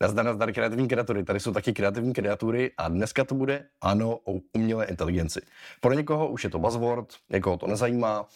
Nazdar, nazdar, kreativní kreatury. Tady jsou taky kreativní kreatury a dneska to bude ano o umělé inteligenci. Pro někoho už je to buzzword, někoho to nezajímá.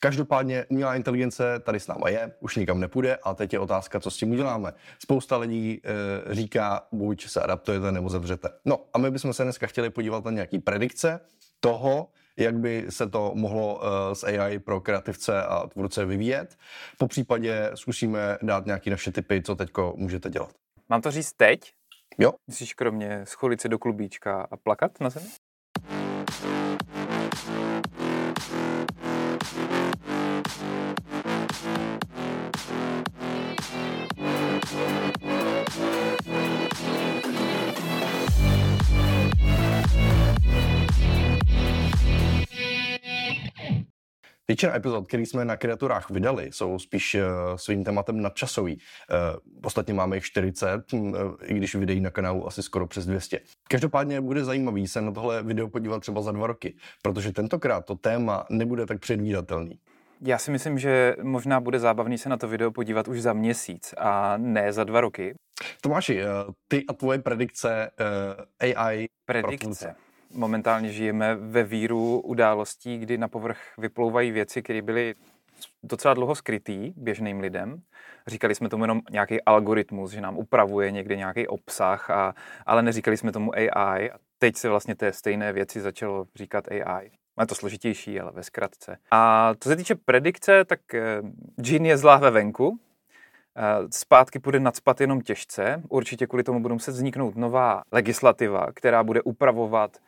Každopádně umělá inteligence tady s náma je, už nikam nepůjde a teď je otázka, co s tím uděláme. Spousta lidí e, říká, buď se adaptujete nebo zavřete. No a my bychom se dneska chtěli podívat na nějaký predikce toho, jak by se to mohlo uh, s AI pro kreativce a tvůrce vyvíjet. Po případě zkusíme dát nějaké naše typy, co teď můžete dělat. Mám to říct teď? Jo. Myslíš kromě scholit se do klubíčka a plakat na zemi? Většina epizod, které jsme na kreaturách vydali, jsou spíš uh, svým tématem nadčasový. Uh, ostatně máme jich 40, uh, i když videí na kanálu asi skoro přes 200. Každopádně bude zajímavý se na tohle video podívat třeba za dva roky, protože tentokrát to téma nebude tak předvídatelný. Já si myslím, že možná bude zábavný se na to video podívat už za měsíc a ne za dva roky. Tomáši, ty a tvoje predikce AI. Predikce momentálně žijeme ve víru událostí, kdy na povrch vyplouvají věci, které byly docela dlouho skrytý běžným lidem. Říkali jsme tomu jenom nějaký algoritmus, že nám upravuje někde nějaký obsah, a, ale neříkali jsme tomu AI. A teď se vlastně té stejné věci začalo říkat AI. Je to složitější, ale ve zkratce. A co se týče predikce, tak eh, džin je zlá ve venku, eh, Zpátky půjde nadspat jenom těžce. Určitě kvůli tomu budou muset vzniknout nová legislativa, která bude upravovat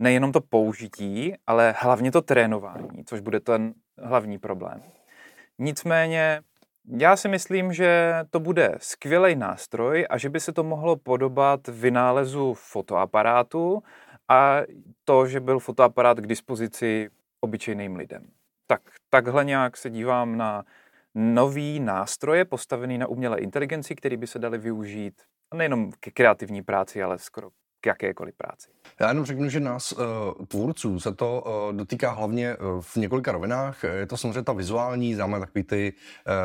nejenom to použití, ale hlavně to trénování, což bude ten hlavní problém. Nicméně já si myslím, že to bude skvělý nástroj a že by se to mohlo podobat vynálezu fotoaparátu a to, že byl fotoaparát k dispozici obyčejným lidem. Tak takhle nějak se dívám na nový nástroje postavený na umělé inteligenci, který by se dali využít nejenom ke kreativní práci, ale skoro k jakékoliv práci. Já jenom řeknu, že nás, uh, tvůrců, se to uh, dotýká hlavně uh, v několika rovinách. Je to samozřejmě ta vizuální, známe takový ty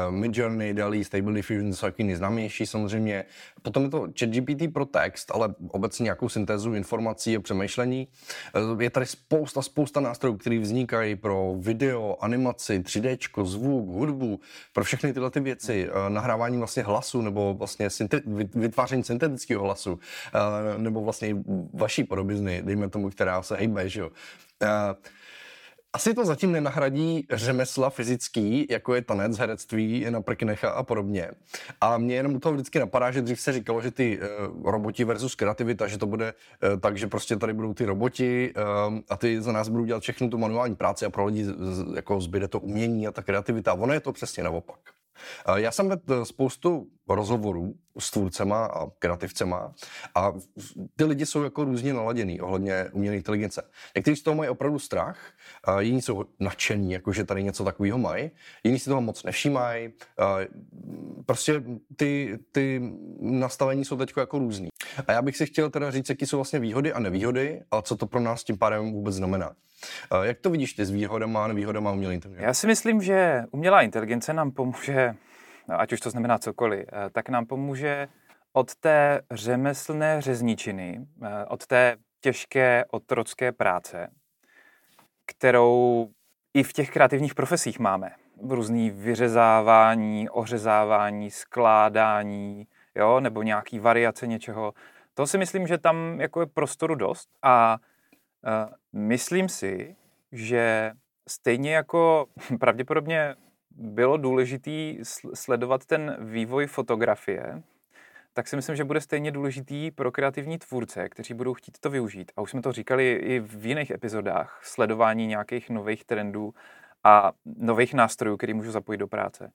Midjourney, DALI, Stable Diffusion, jsou taky nejznámější samozřejmě. Potom je to ChatGPT pro text, ale obecně nějakou syntézu informací a přemýšlení. Je tady spousta, spousta nástrojů, které vznikají pro video, animaci, 3D, zvuk, hudbu, pro všechny tyhle ty věci. Nahrávání vlastně hlasu nebo vlastně vytváření syntetického hlasu, nebo vlastně vaší podobizny dejme tomu, která se hejbe, že jo. Asi to zatím nenahradí řemesla fyzický, jako je tanec, herectví na prknecha a podobně. A mě jenom u toho vždycky napadá, že dřív se říkalo, že ty uh, roboti versus kreativita, že to bude uh, tak, že prostě tady budou ty roboti uh, a ty za nás budou dělat všechnu tu manuální práci a pro lidi z, jako zbyde to umění a ta kreativita. Ono je to přesně naopak. Já jsem vedl spoustu rozhovorů s tvůrcema a kreativcema a ty lidi jsou jako různě naladěný ohledně umělé inteligence. Někteří z toho mají opravdu strach, a jiní jsou nadšení, jako že tady něco takového mají, jiní si toho moc nevšímají. Prostě ty, ty nastavení jsou teď jako různý. A já bych si chtěl teda říct, jaký jsou vlastně výhody a nevýhody a co to pro nás tím pádem vůbec znamená. Jak to vidíš ty s výhodama a nevýhodama umělé inteligence? Já si myslím, že umělá inteligence nám pomůže, ať už to znamená cokoliv, eh, tak nám pomůže od té řemeslné řezničiny, eh, od té těžké otrocké práce, kterou i v těch kreativních profesích máme. Různý vyřezávání, ořezávání, skládání, jo, nebo nějaký variace něčeho. To si myslím, že tam jako je prostoru dost a uh, myslím si, že stejně jako pravděpodobně bylo důležité sledovat ten vývoj fotografie, tak si myslím, že bude stejně důležitý pro kreativní tvůrce, kteří budou chtít to využít. A už jsme to říkali i v jiných epizodách, sledování nějakých nových trendů a nových nástrojů, který můžu zapojit do práce.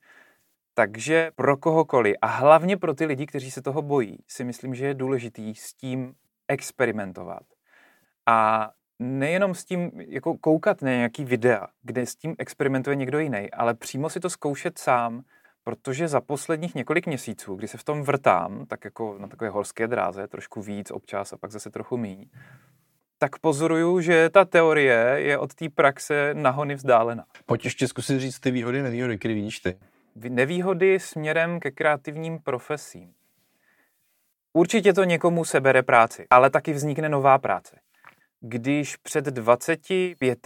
Takže pro kohokoliv a hlavně pro ty lidi, kteří se toho bojí, si myslím, že je důležitý s tím experimentovat. A nejenom s tím jako koukat na nějaký videa, kde s tím experimentuje někdo jiný, ale přímo si to zkoušet sám, protože za posledních několik měsíců, kdy se v tom vrtám, tak jako na takové horské dráze, trošku víc občas a pak zase trochu míň, tak pozoruju, že ta teorie je od té praxe nahony vzdálená. Pojď ještě zkusit říct ty výhody, nevýhody, které vidíš ty. Nevýhody směrem ke kreativním profesím. Určitě to někomu sebere práci, ale taky vznikne nová práce. Když před 20,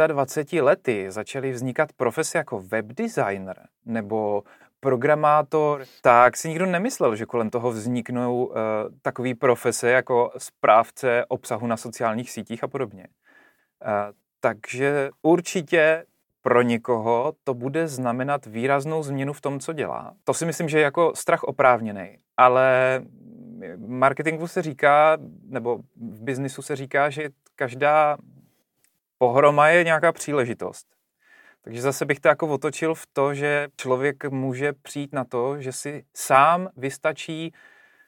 25 lety začaly vznikat profese jako webdesigner nebo programátor, tak si nikdo nemyslel, že kolem toho vzniknou uh, takové profese jako správce obsahu na sociálních sítích a podobně. Uh, takže určitě pro někoho to bude znamenat výraznou změnu v tom, co dělá. To si myslím, že je jako strach oprávněný. Ale marketingu se říká, nebo v biznisu se říká, že každá pohroma je nějaká příležitost. Takže zase bych to jako otočil v to, že člověk může přijít na to, že si sám vystačí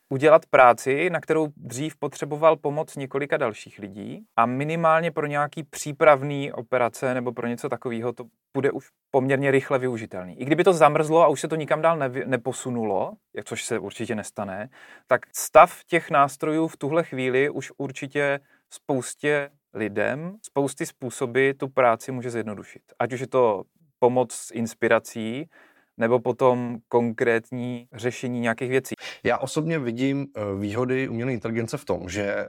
udělat práci, na kterou dřív potřeboval pomoc několika dalších lidí a minimálně pro nějaký přípravný operace nebo pro něco takového to bude už poměrně rychle využitelný. I kdyby to zamrzlo a už se to nikam dál nevy, neposunulo, což se určitě nestane, tak stav těch nástrojů v tuhle chvíli už určitě spoustě lidem spousty způsoby tu práci může zjednodušit. Ať už je to pomoc s inspirací, nebo potom konkrétní řešení nějakých věcí. Já osobně vidím eh, výhody umělé inteligence v tom, že eh,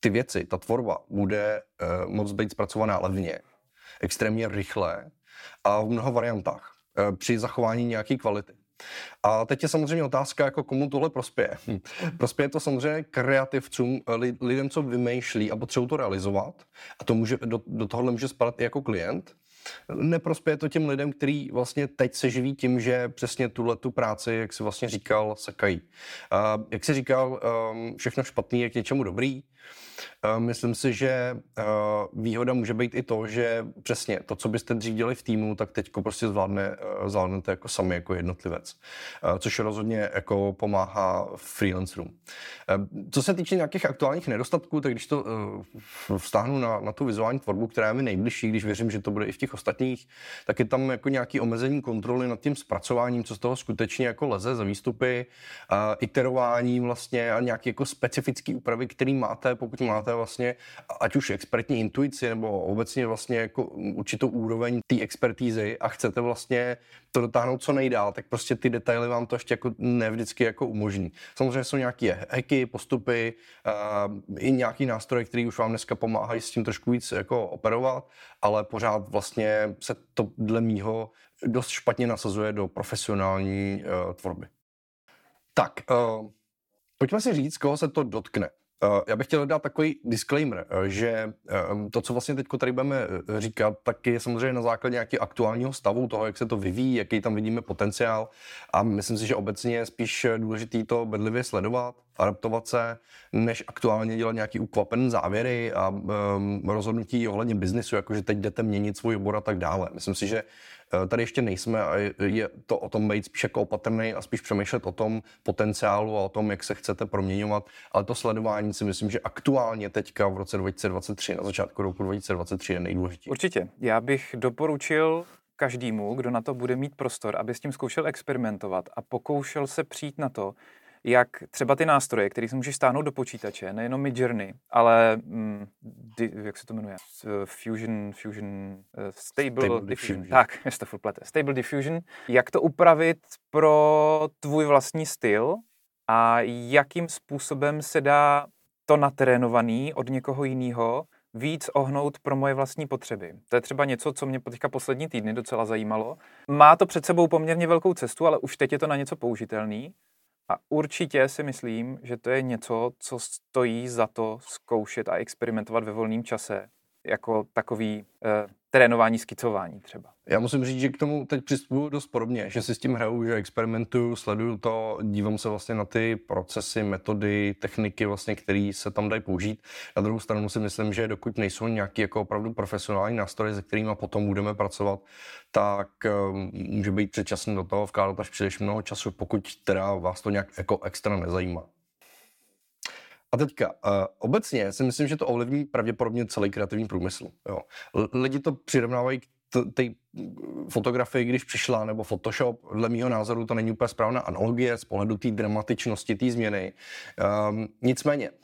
ty věci, ta tvorba bude eh, moc být zpracovaná levně, extrémně rychle a v mnoha variantách při zachování nějaké kvality. A teď je samozřejmě otázka, jako komu tohle prospěje. Hm. Prospěje to samozřejmě kreativcům, lidem, co vymýšlí a potřebují to realizovat. A to může, do, do tohohle může spadat i jako klient. Neprospěje to těm lidem, kteří vlastně teď se živí tím, že přesně tuhle tu práci, jak si vlastně říkal, sekají. Uh, jak si říkal, um, všechno špatný je k něčemu dobrý. Myslím si, že výhoda může být i to, že přesně to, co byste dřív dělali v týmu, tak teď prostě zvládne, zvládnete jako sami, jako jednotlivec. Což rozhodně jako pomáhá freelancerům. Co se týče nějakých aktuálních nedostatků, tak když to vztáhnu na, na tu vizuální tvorbu, která je mi nejbližší, když věřím, že to bude i v těch ostatních, tak je tam jako nějaký omezení kontroly nad tím zpracováním, co z toho skutečně jako leze za výstupy, iterováním vlastně a nějaký jako specifický úpravy, který máte, pokud máte vlastně, ať už expertní intuici nebo obecně vlastně jako určitou úroveň té expertízy a chcete vlastně to dotáhnout co nejdál, tak prostě ty detaily vám to ještě jako nevždycky jako umožní. Samozřejmě jsou nějaké hacky, postupy, i nějaký nástroje, které už vám dneska pomáhají s tím trošku víc jako operovat, ale pořád vlastně se to dle mýho dost špatně nasazuje do profesionální uh, tvorby. Tak, uh, pojďme si říct, koho se to dotkne. Eh, já bych chtěl dát takový disclaimer, eh, že eh, to, co vlastně teď tady budeme říkat, tak je samozřejmě na základě nějakého aktuálního stavu, toho, jak se to vyvíjí, jaký tam vidíme potenciál. A myslím si, že obecně je spíš důležité to bedlivě sledovat, adaptovat se, než aktuálně dělat nějaký ukvapený závěry a um, rozhodnutí ohledně biznisu, jakože teď jdete měnit svůj obor a tak dále. Myslím si, že Eh, tady ještě nejsme a je to o tom být spíš jako opatrný a spíš přemýšlet o tom potenciálu a o tom, jak se chcete proměňovat. Ale to sledování si myslím, že aktuálně teďka v roce 2023, na začátku roku 2023 je nejdůležitější. Určitě. Já bych doporučil každému, kdo na to bude mít prostor, aby s tím zkoušel experimentovat a pokoušel se přijít na to, jak třeba ty nástroje, které si můžeš stáhnout do počítače, nejenom Midjourney, ale mm, di, jak se to jmenuje? Fusion, Fusion, uh, Stable, Stable Diffusion. diffusion. Tak, je to plete. Stable Diffusion. Jak to upravit pro tvůj vlastní styl a jakým způsobem se dá to natrénovaný od někoho jiného víc ohnout pro moje vlastní potřeby. To je třeba něco, co mě teďka poslední týdny docela zajímalo. Má to před sebou poměrně velkou cestu, ale už teď je to na něco použitelný. A určitě si myslím, že to je něco, co stojí za to zkoušet a experimentovat ve volném čase, jako takový eh, trénování, skicování třeba. Já musím říct, že k tomu teď přistupuju dost podobně, že si s tím hraju, že experimentuju, sleduju to, dívám se vlastně na ty procesy, metody, techniky, vlastně, které se tam dají použít. Na druhou stranu si myslím, že dokud nejsou nějaký jako opravdu profesionální nástroje, se kterými potom budeme pracovat, tak um, může být předčasný do toho vkládat až příliš mnoho času, pokud teda vás to nějak jako extra nezajímá. A teďka, uh, obecně si myslím, že to ovlivní pravděpodobně celý kreativní průmysl. Jo. Lidi to přirovnávají k té fotografii, když přišla, nebo Photoshop, dle mého názoru to není úplně správná analogie z pohledu té dramatičnosti té změny. Um, nicméně, uh,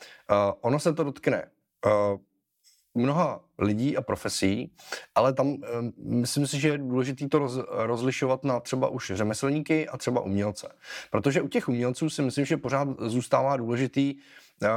ono se to dotkne uh, mnoha lidí a profesí, ale tam uh, myslím si, že je důležité to roz, rozlišovat na třeba už řemeslníky a třeba umělce. Protože u těch umělců si myslím, že pořád zůstává důležitý uh,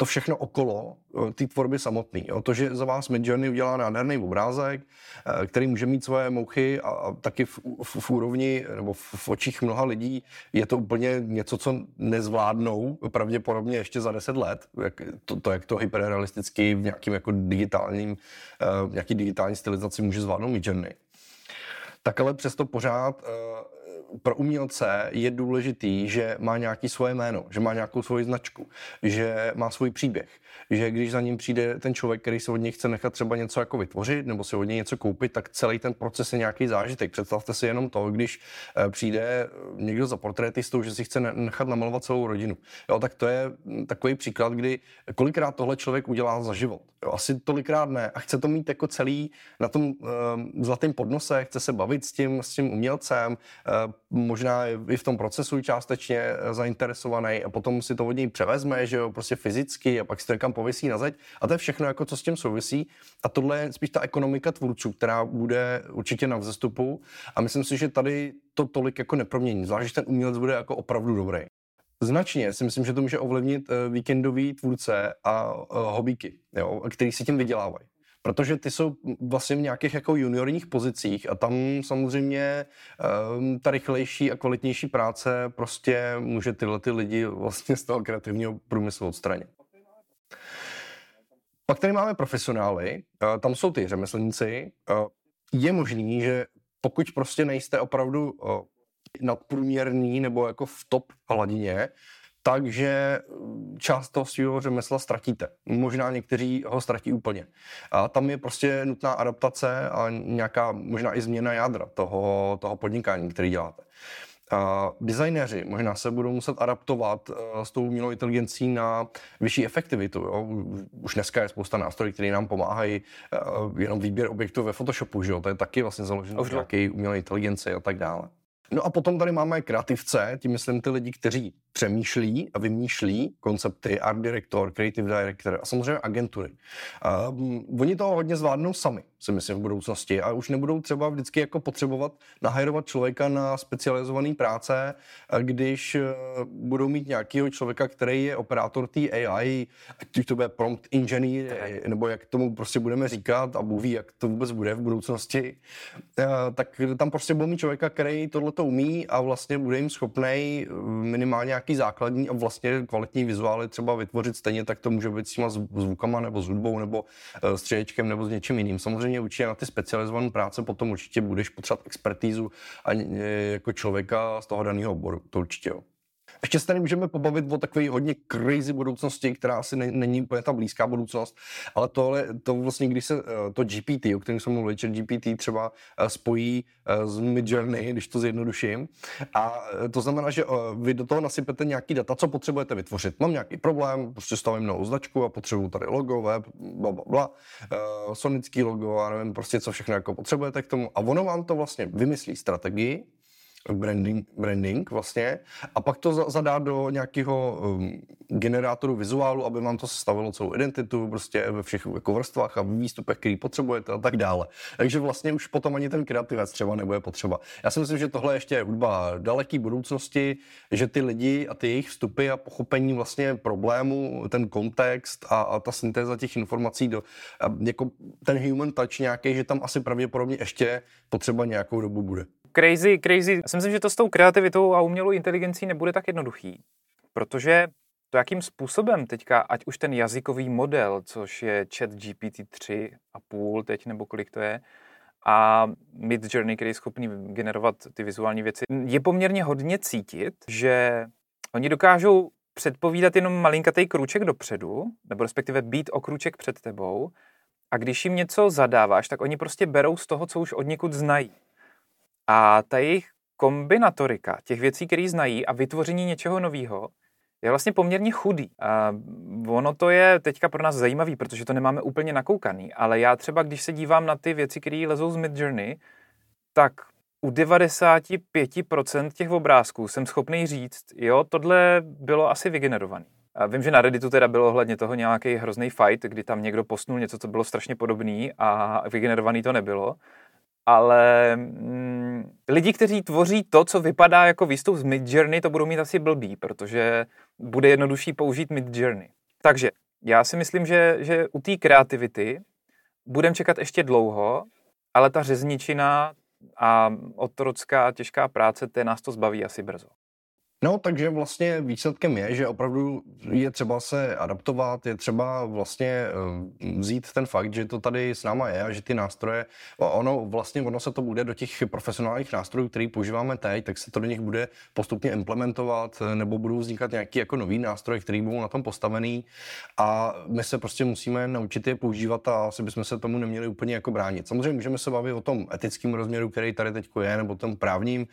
to všechno okolo eh, té tvorby samotné. To, že za vás Midjourney udělá nádherný obrázek, eh, který může mít svoje mouchy a, a taky v, v, v úrovni nebo v, v očích mnoha lidí je to úplně něco, co nezvládnou pravděpodobně ještě za deset let. Jak to, to, jak to hyperrealisticky v nějakým jako digitálním, uh, nějaký digitální stylizaci může zvládnout Midjourney. Tak ale přesto pořád pro umělce je důležitý, že má nějaký svoje jméno, že má nějakou svoji značku, že má svůj příběh, že když za ním přijde ten člověk, který se od něj chce nechat třeba něco jako vytvořit nebo si od něj něco koupit, tak celý ten proces je nějaký zážitek. Představte si jenom to, když eh, přijde někdo za portrétistou, že si chce nechat namalovat celou rodinu. Jo, tak to je takový příklad, kdy kolikrát tohle člověk udělá za život. Jo, asi tolikrát ne. A chce to mít jako celý na tom uh, zlatém podnose, chce se bavit s tím, s tím umělcem, uh, možná i v tom procesu částečně eh, zainteresovaný a potom si to od něj převezme, že jo, prostě fyzicky a pak si to někam povisí na zeď. A to je všechno, jako co s tím souvisí. A tohle je spíš ta ekonomika tvůrců, která bude určitě na vzestupu. A myslím si, že tady to tolik jako nepromění, zvlášť, že ten umělec bude jako opravdu dobrý. Značně si myslím, že to může ovlivnit eh, víkendový tvůrce a eh, hobíky, jo, který si tím vydělávají. Protože ty jsou vlastně v nějakých jako juniorních pozicích a tam samozřejmě um, ta rychlejší a kvalitnější práce prostě může tyhle ty lidi vlastně z toho kreativního průmyslu odstranit. Pak tady máme profesionály, uh, tam jsou ty řemeslníci. Uh, je možný, že pokud prostě nejste opravdu uh, nadprůměrný nebo jako v top hladině, takže mm, část toho svého řemesla ztratíte. Možná někteří ho ztratí úplně. A tam je prostě nutná adaptace a nějaká možná i změna jádra toho, toho podnikání, který děláte. A designéři možná se budou muset adaptovat uh, s tou umělou inteligencí na vyšší efektivitu. Jo? Už dneska je spousta nástrojů, které nám pomáhají uh, jenom výběr objektů ve Photoshopu, že jo? to je taky vlastně založené na nějaké umělé inteligenci a tak dále. No a potom tady máme kreativce, tím myslím ty lidi, kteří přemýšlí a vymýšlí koncepty, art director, creative director a samozřejmě agentury. Um, oni to hodně zvládnou sami, si myslím, v budoucnosti a už nebudou třeba vždycky jako potřebovat nahajrovat člověka na specializované práce, když uh, budou mít nějakého člověka, který je operátor té AI, ať to bude prompt engineer, nebo jak tomu prostě budeme říkat a Bůh ví, jak to vůbec bude v budoucnosti, uh, tak tam prostě budou mít člověka, který tohle to umí a vlastně bude jim schopný minimálně nějaký základní a vlastně kvalitní vizuály třeba vytvořit stejně, tak to může být s těma zvukama nebo s hudbou nebo eh, s nebo s něčím jiným. Samozřejmě určitě na ty specializované práce potom určitě budeš potřebovat expertízu a eh, jako člověka z toho daného oboru, to určitě jo. Ještě se tady můžeme pobavit o takové hodně crazy budoucnosti, která asi není úplně ta blízká budoucnost, ale tohle, to vlastně, když se eh, to GPT, o kterém jsem mluvil, GPT třeba eh, spojí eh, s Midjourney, když to zjednoduším, a to znamená, že vy do toho nasypete nějaký data, co potřebujete vytvořit. Mám nějaký problém, prostě stavím novou značku a potřebuju tady logo, web, bla, bla, bla, sonický logo a nevím prostě, co všechno jako potřebujete k tomu. A ono vám to vlastně vymyslí strategii, branding, branding vlastně a pak to zadá do nějakého um, generátoru vizuálu, aby vám to stavilo celou identitu prostě ve všech jako vrstvách a výstupech, který potřebujete a tak dále. Takže vlastně už potom ani ten kreativec třeba nebude potřeba. Já si myslím, že tohle ještě je hudba daleký budoucnosti, že ty lidi a ty jejich vstupy a pochopení vlastně problému, ten kontext a, a ta syntéza těch informací do, jako ten human touch nějaký, že tam asi pravděpodobně ještě potřeba nějakou dobu bude crazy, crazy. Já si myslím, že to s tou kreativitou a umělou inteligencí nebude tak jednoduchý, protože to, jakým způsobem teďka, ať už ten jazykový model, což je chat GPT 3,5 teď, nebo kolik to je, a Mid Journey, který je schopný generovat ty vizuální věci, je poměrně hodně cítit, že oni dokážou předpovídat jenom malinkatý krůček dopředu, nebo respektive být o krůček před tebou, a když jim něco zadáváš, tak oni prostě berou z toho, co už od někud znají. A ta jejich kombinatorika těch věcí, které znají a vytvoření něčeho nového, je vlastně poměrně chudý. A ono to je teďka pro nás zajímavý, protože to nemáme úplně nakoukaný, ale já třeba, když se dívám na ty věci, které lezou z Midjourney, tak u 95% těch obrázků jsem schopný říct, jo, tohle bylo asi vygenerovaný. A vím, že na Redditu teda bylo ohledně toho nějaký hrozný fight, kdy tam někdo posnul něco, co bylo strašně podobný a vygenerovaný to nebylo. Ale mm, lidi, kteří tvoří to, co vypadá jako výstup z Midjourney, to budou mít asi blbý, protože bude jednodušší použít Midjourney. Takže já si myslím, že, že u té kreativity budeme čekat ještě dlouho, ale ta řezničina a otrocká těžká práce, té nás to zbaví asi brzo. No, takže vlastně výsledkem je, že opravdu je třeba se adaptovat, je třeba vlastně eh, vzít ten fakt, že to tady s náma je a že ty nástroje, ono vlastně ono se to bude do těch profesionálních nástrojů, který používáme teď, tak se to do nich bude postupně implementovat, eh, nebo budou vznikat nějaký jako nový nástroj, který budou na tom postavený a my se prostě musíme naučit je používat a asi bychom se tomu neměli úplně jako bránit. Samozřejmě můžeme se bavit o tom etickém rozměru, který tady teď je, nebo tom právním,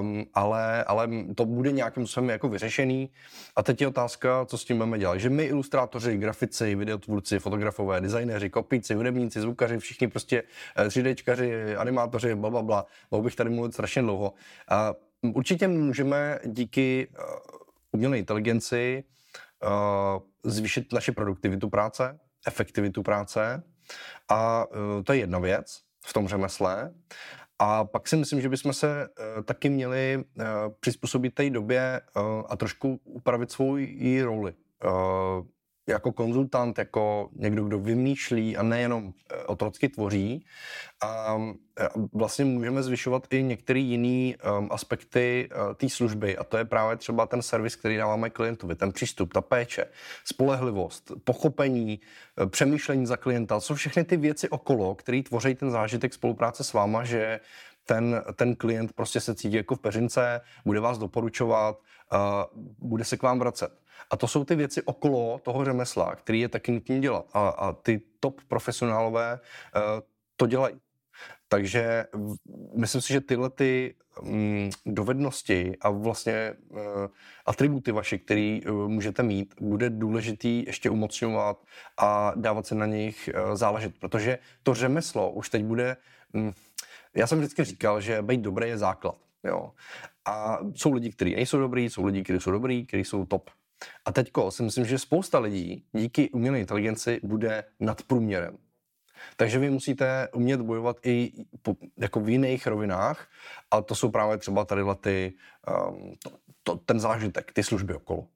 um, ale, ale to bude bude nějakým způsobem jako vyřešený. A teď je otázka, co s tím budeme dělat. Že my ilustrátoři, grafici, videotvůrci, fotografové, designéři, kopíci, hudebníci, zvukaři, všichni prostě 3Dčkaři, eh, animátoři, bla, bla, bla. Mohl bych tady mluvit strašně dlouho. A určitě můžeme díky uh, umělé inteligenci uh, zvýšit naši produktivitu práce, efektivitu práce. A to je jedna věc v tom řemesle. A pak si myslím, že bychom se uh, taky měli uh, přizpůsobit té době uh, a trošku upravit svou roli. Jako konzultant, jako někdo, kdo vymýšlí a nejenom eh, otrocky tvoří. A vlastně můžeme zvyšovat i některé jiné um, aspekty uh, té služby a to je právě třeba ten servis, který dáváme klientovi, ten přístup, ta péče, spolehlivost, pochopení, přemýšlení za klienta, jsou všechny ty věci okolo, které tvoří ten zážitek spolupráce s váma, že ten, ten klient prostě se cítí jako v peřince, bude vás doporučovat, bude se k vám vracet. A to jsou ty věci okolo toho řemesla, který je taky nutné dělat. A, a ty top profesionálové uh, to dělají. Takže myslím si, že tyhle ty um, dovednosti a vlastně uh, atributy vaše, které uh, můžete mít, bude důležitý ještě umocňovat a dávat se na nich uh, záležet, protože to řemeslo už teď bude... Um, já jsem vždycky říkal, že být dobrý je základ. Jo. A jsou lidi, kteří nejsou dobrý, jsou lidi, kteří jsou dobrý, kteří jsou top. A teďko si myslím, že spousta lidí díky umělé inteligenci bude nad průměrem. Takže vy musíte umět bojovat i po, jako v jiných rovinách a to jsou právě třeba tady ty, um, to, to, ten zážitek, ty služby okolo.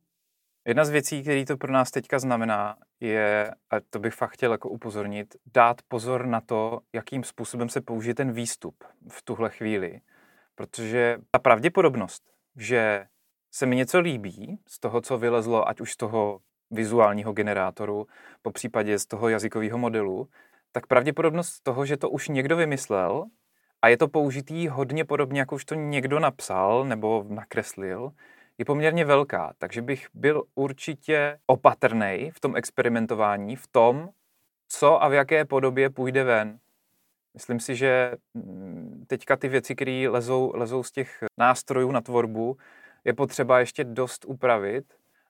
Jedna z věcí, který to pro nás teďka znamená, je, a to bych fakt chtěl jako upozornit, dát pozor na to, jakým způsobem se použije ten výstup v tuhle chvíli. Protože ta pravděpodobnost, že se mi něco líbí z toho, co vylezlo, ať už z toho vizuálního generátoru, po případě z toho jazykového modelu, tak pravděpodobnost toho, že to už někdo vymyslel a je to použitý hodně podobně, jako už to někdo napsal nebo nakreslil, je poměrně velká. Takže bych byl určitě opatrný v tom experimentování, v tom, co a v jaké podobě půjde ven. Myslím si, že mm, teďka ty věci, které lezou, lezou z těch nástrojů na tvorbu, je potřeba ještě dost upravit,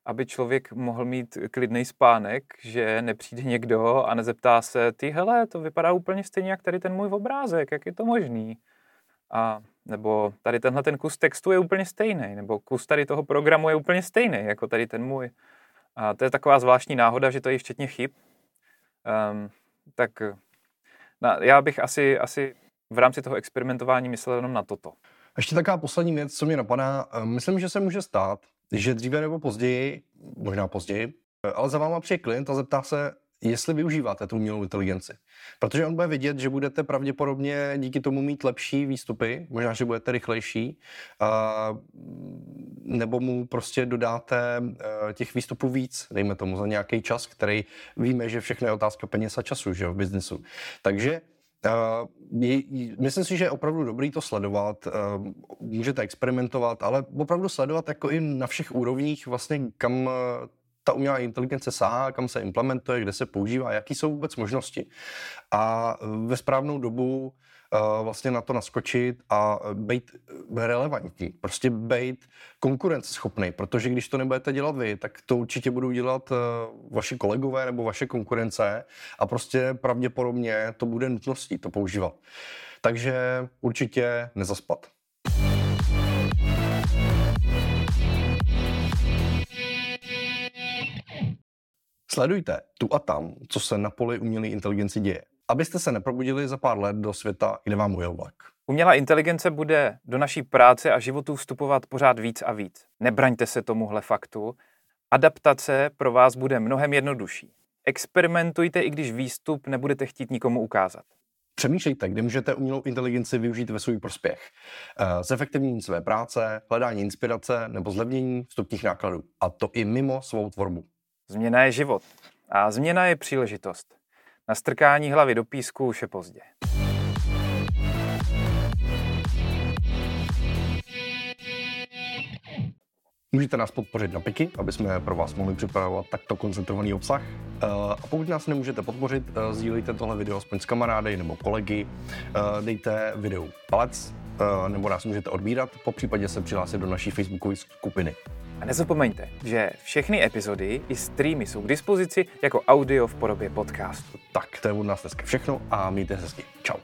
aby člověk mohl mít klidný spánek, že nepřijde někdo a nezeptá se, ty hele, to vypadá úplně stejně, jak tady ten můj obrázek, jak je to možný? A nebo tady tenhle ten kus textu je úplně stejný, nebo kus tady toho programu je úplně stejný, jako tady ten můj. A to je taková zvláštní náhoda, že to je včetně chyb. Um, tak na, já bych asi, asi v rámci toho experimentování myslel jenom na toto. Ještě taková poslední věc, co mě napadá. Ehm, myslím, že se může stát, že dříve nebo později, možná později, ale za váma přijde klient a zeptá se, jestli využíváte tu umělou inteligenci. Protože on bude vidět, že budete pravděpodobně díky tomu mít lepší výstupy, možná, že budete rychlejší, nebo mu prostě dodáte eh, těch výstupů víc, dejme tomu za nějaký čas, který víme, že všechno je otázka peněz a času že, v biznesu. Takže myslím si, že je opravdu dobrý to sledovat, uh, můžete experimentovat, ale opravdu sledovat jako i na všech úrovních vlastně, kam ta umělá inteligence sahá, kam se implementuje, kde se používá, jaký jsou vůbec možnosti. A ve správnou dobu vlastně na to naskočit a být relevantní, prostě být konkurenceschopný, protože když to nebudete dělat vy, tak to určitě budou dělat uh, vaši kolegové nebo vaše konkurence a prostě pravděpodobně to bude nutností to používat. Takže určitě nezaspat. Sledujte tu a tam, co se na poli umělé inteligence děje, abyste se neprobudili za pár let do světa, kde vám ujel vlak. Umělá inteligence bude do naší práce a životu vstupovat pořád víc a víc. Nebraňte se tomuhle faktu. Adaptace pro vás bude mnohem jednodušší. Experimentujte, i když výstup nebudete chtít nikomu ukázat. Přemýšlejte, kde můžete umělou inteligenci využít ve svůj prospěch. Eh, Zefektivnění své práce, hledání inspirace nebo zlevnění vstupních nákladů. A to i mimo svou tvorbu. Změna je život a změna je příležitost. Na strkání hlavy do písku už je pozdě. Můžete nás podpořit na Piky, aby jsme pro vás mohli připravovat takto koncentrovaný obsah. Eh, A pokud nás nemůžete podpořit, eh, sdílejte tohle video aspoň s kamarády nebo kolegy, Eh, dejte videu palec, nebo nás můžete odbírat, po případě se přihlásit do naší facebookové skupiny. A nezapomeňte, že všechny epizody i streamy jsou k dispozici jako audio v podobě podcastu. Tak, to je od nás dneska všechno a mějte se hezky. Čau.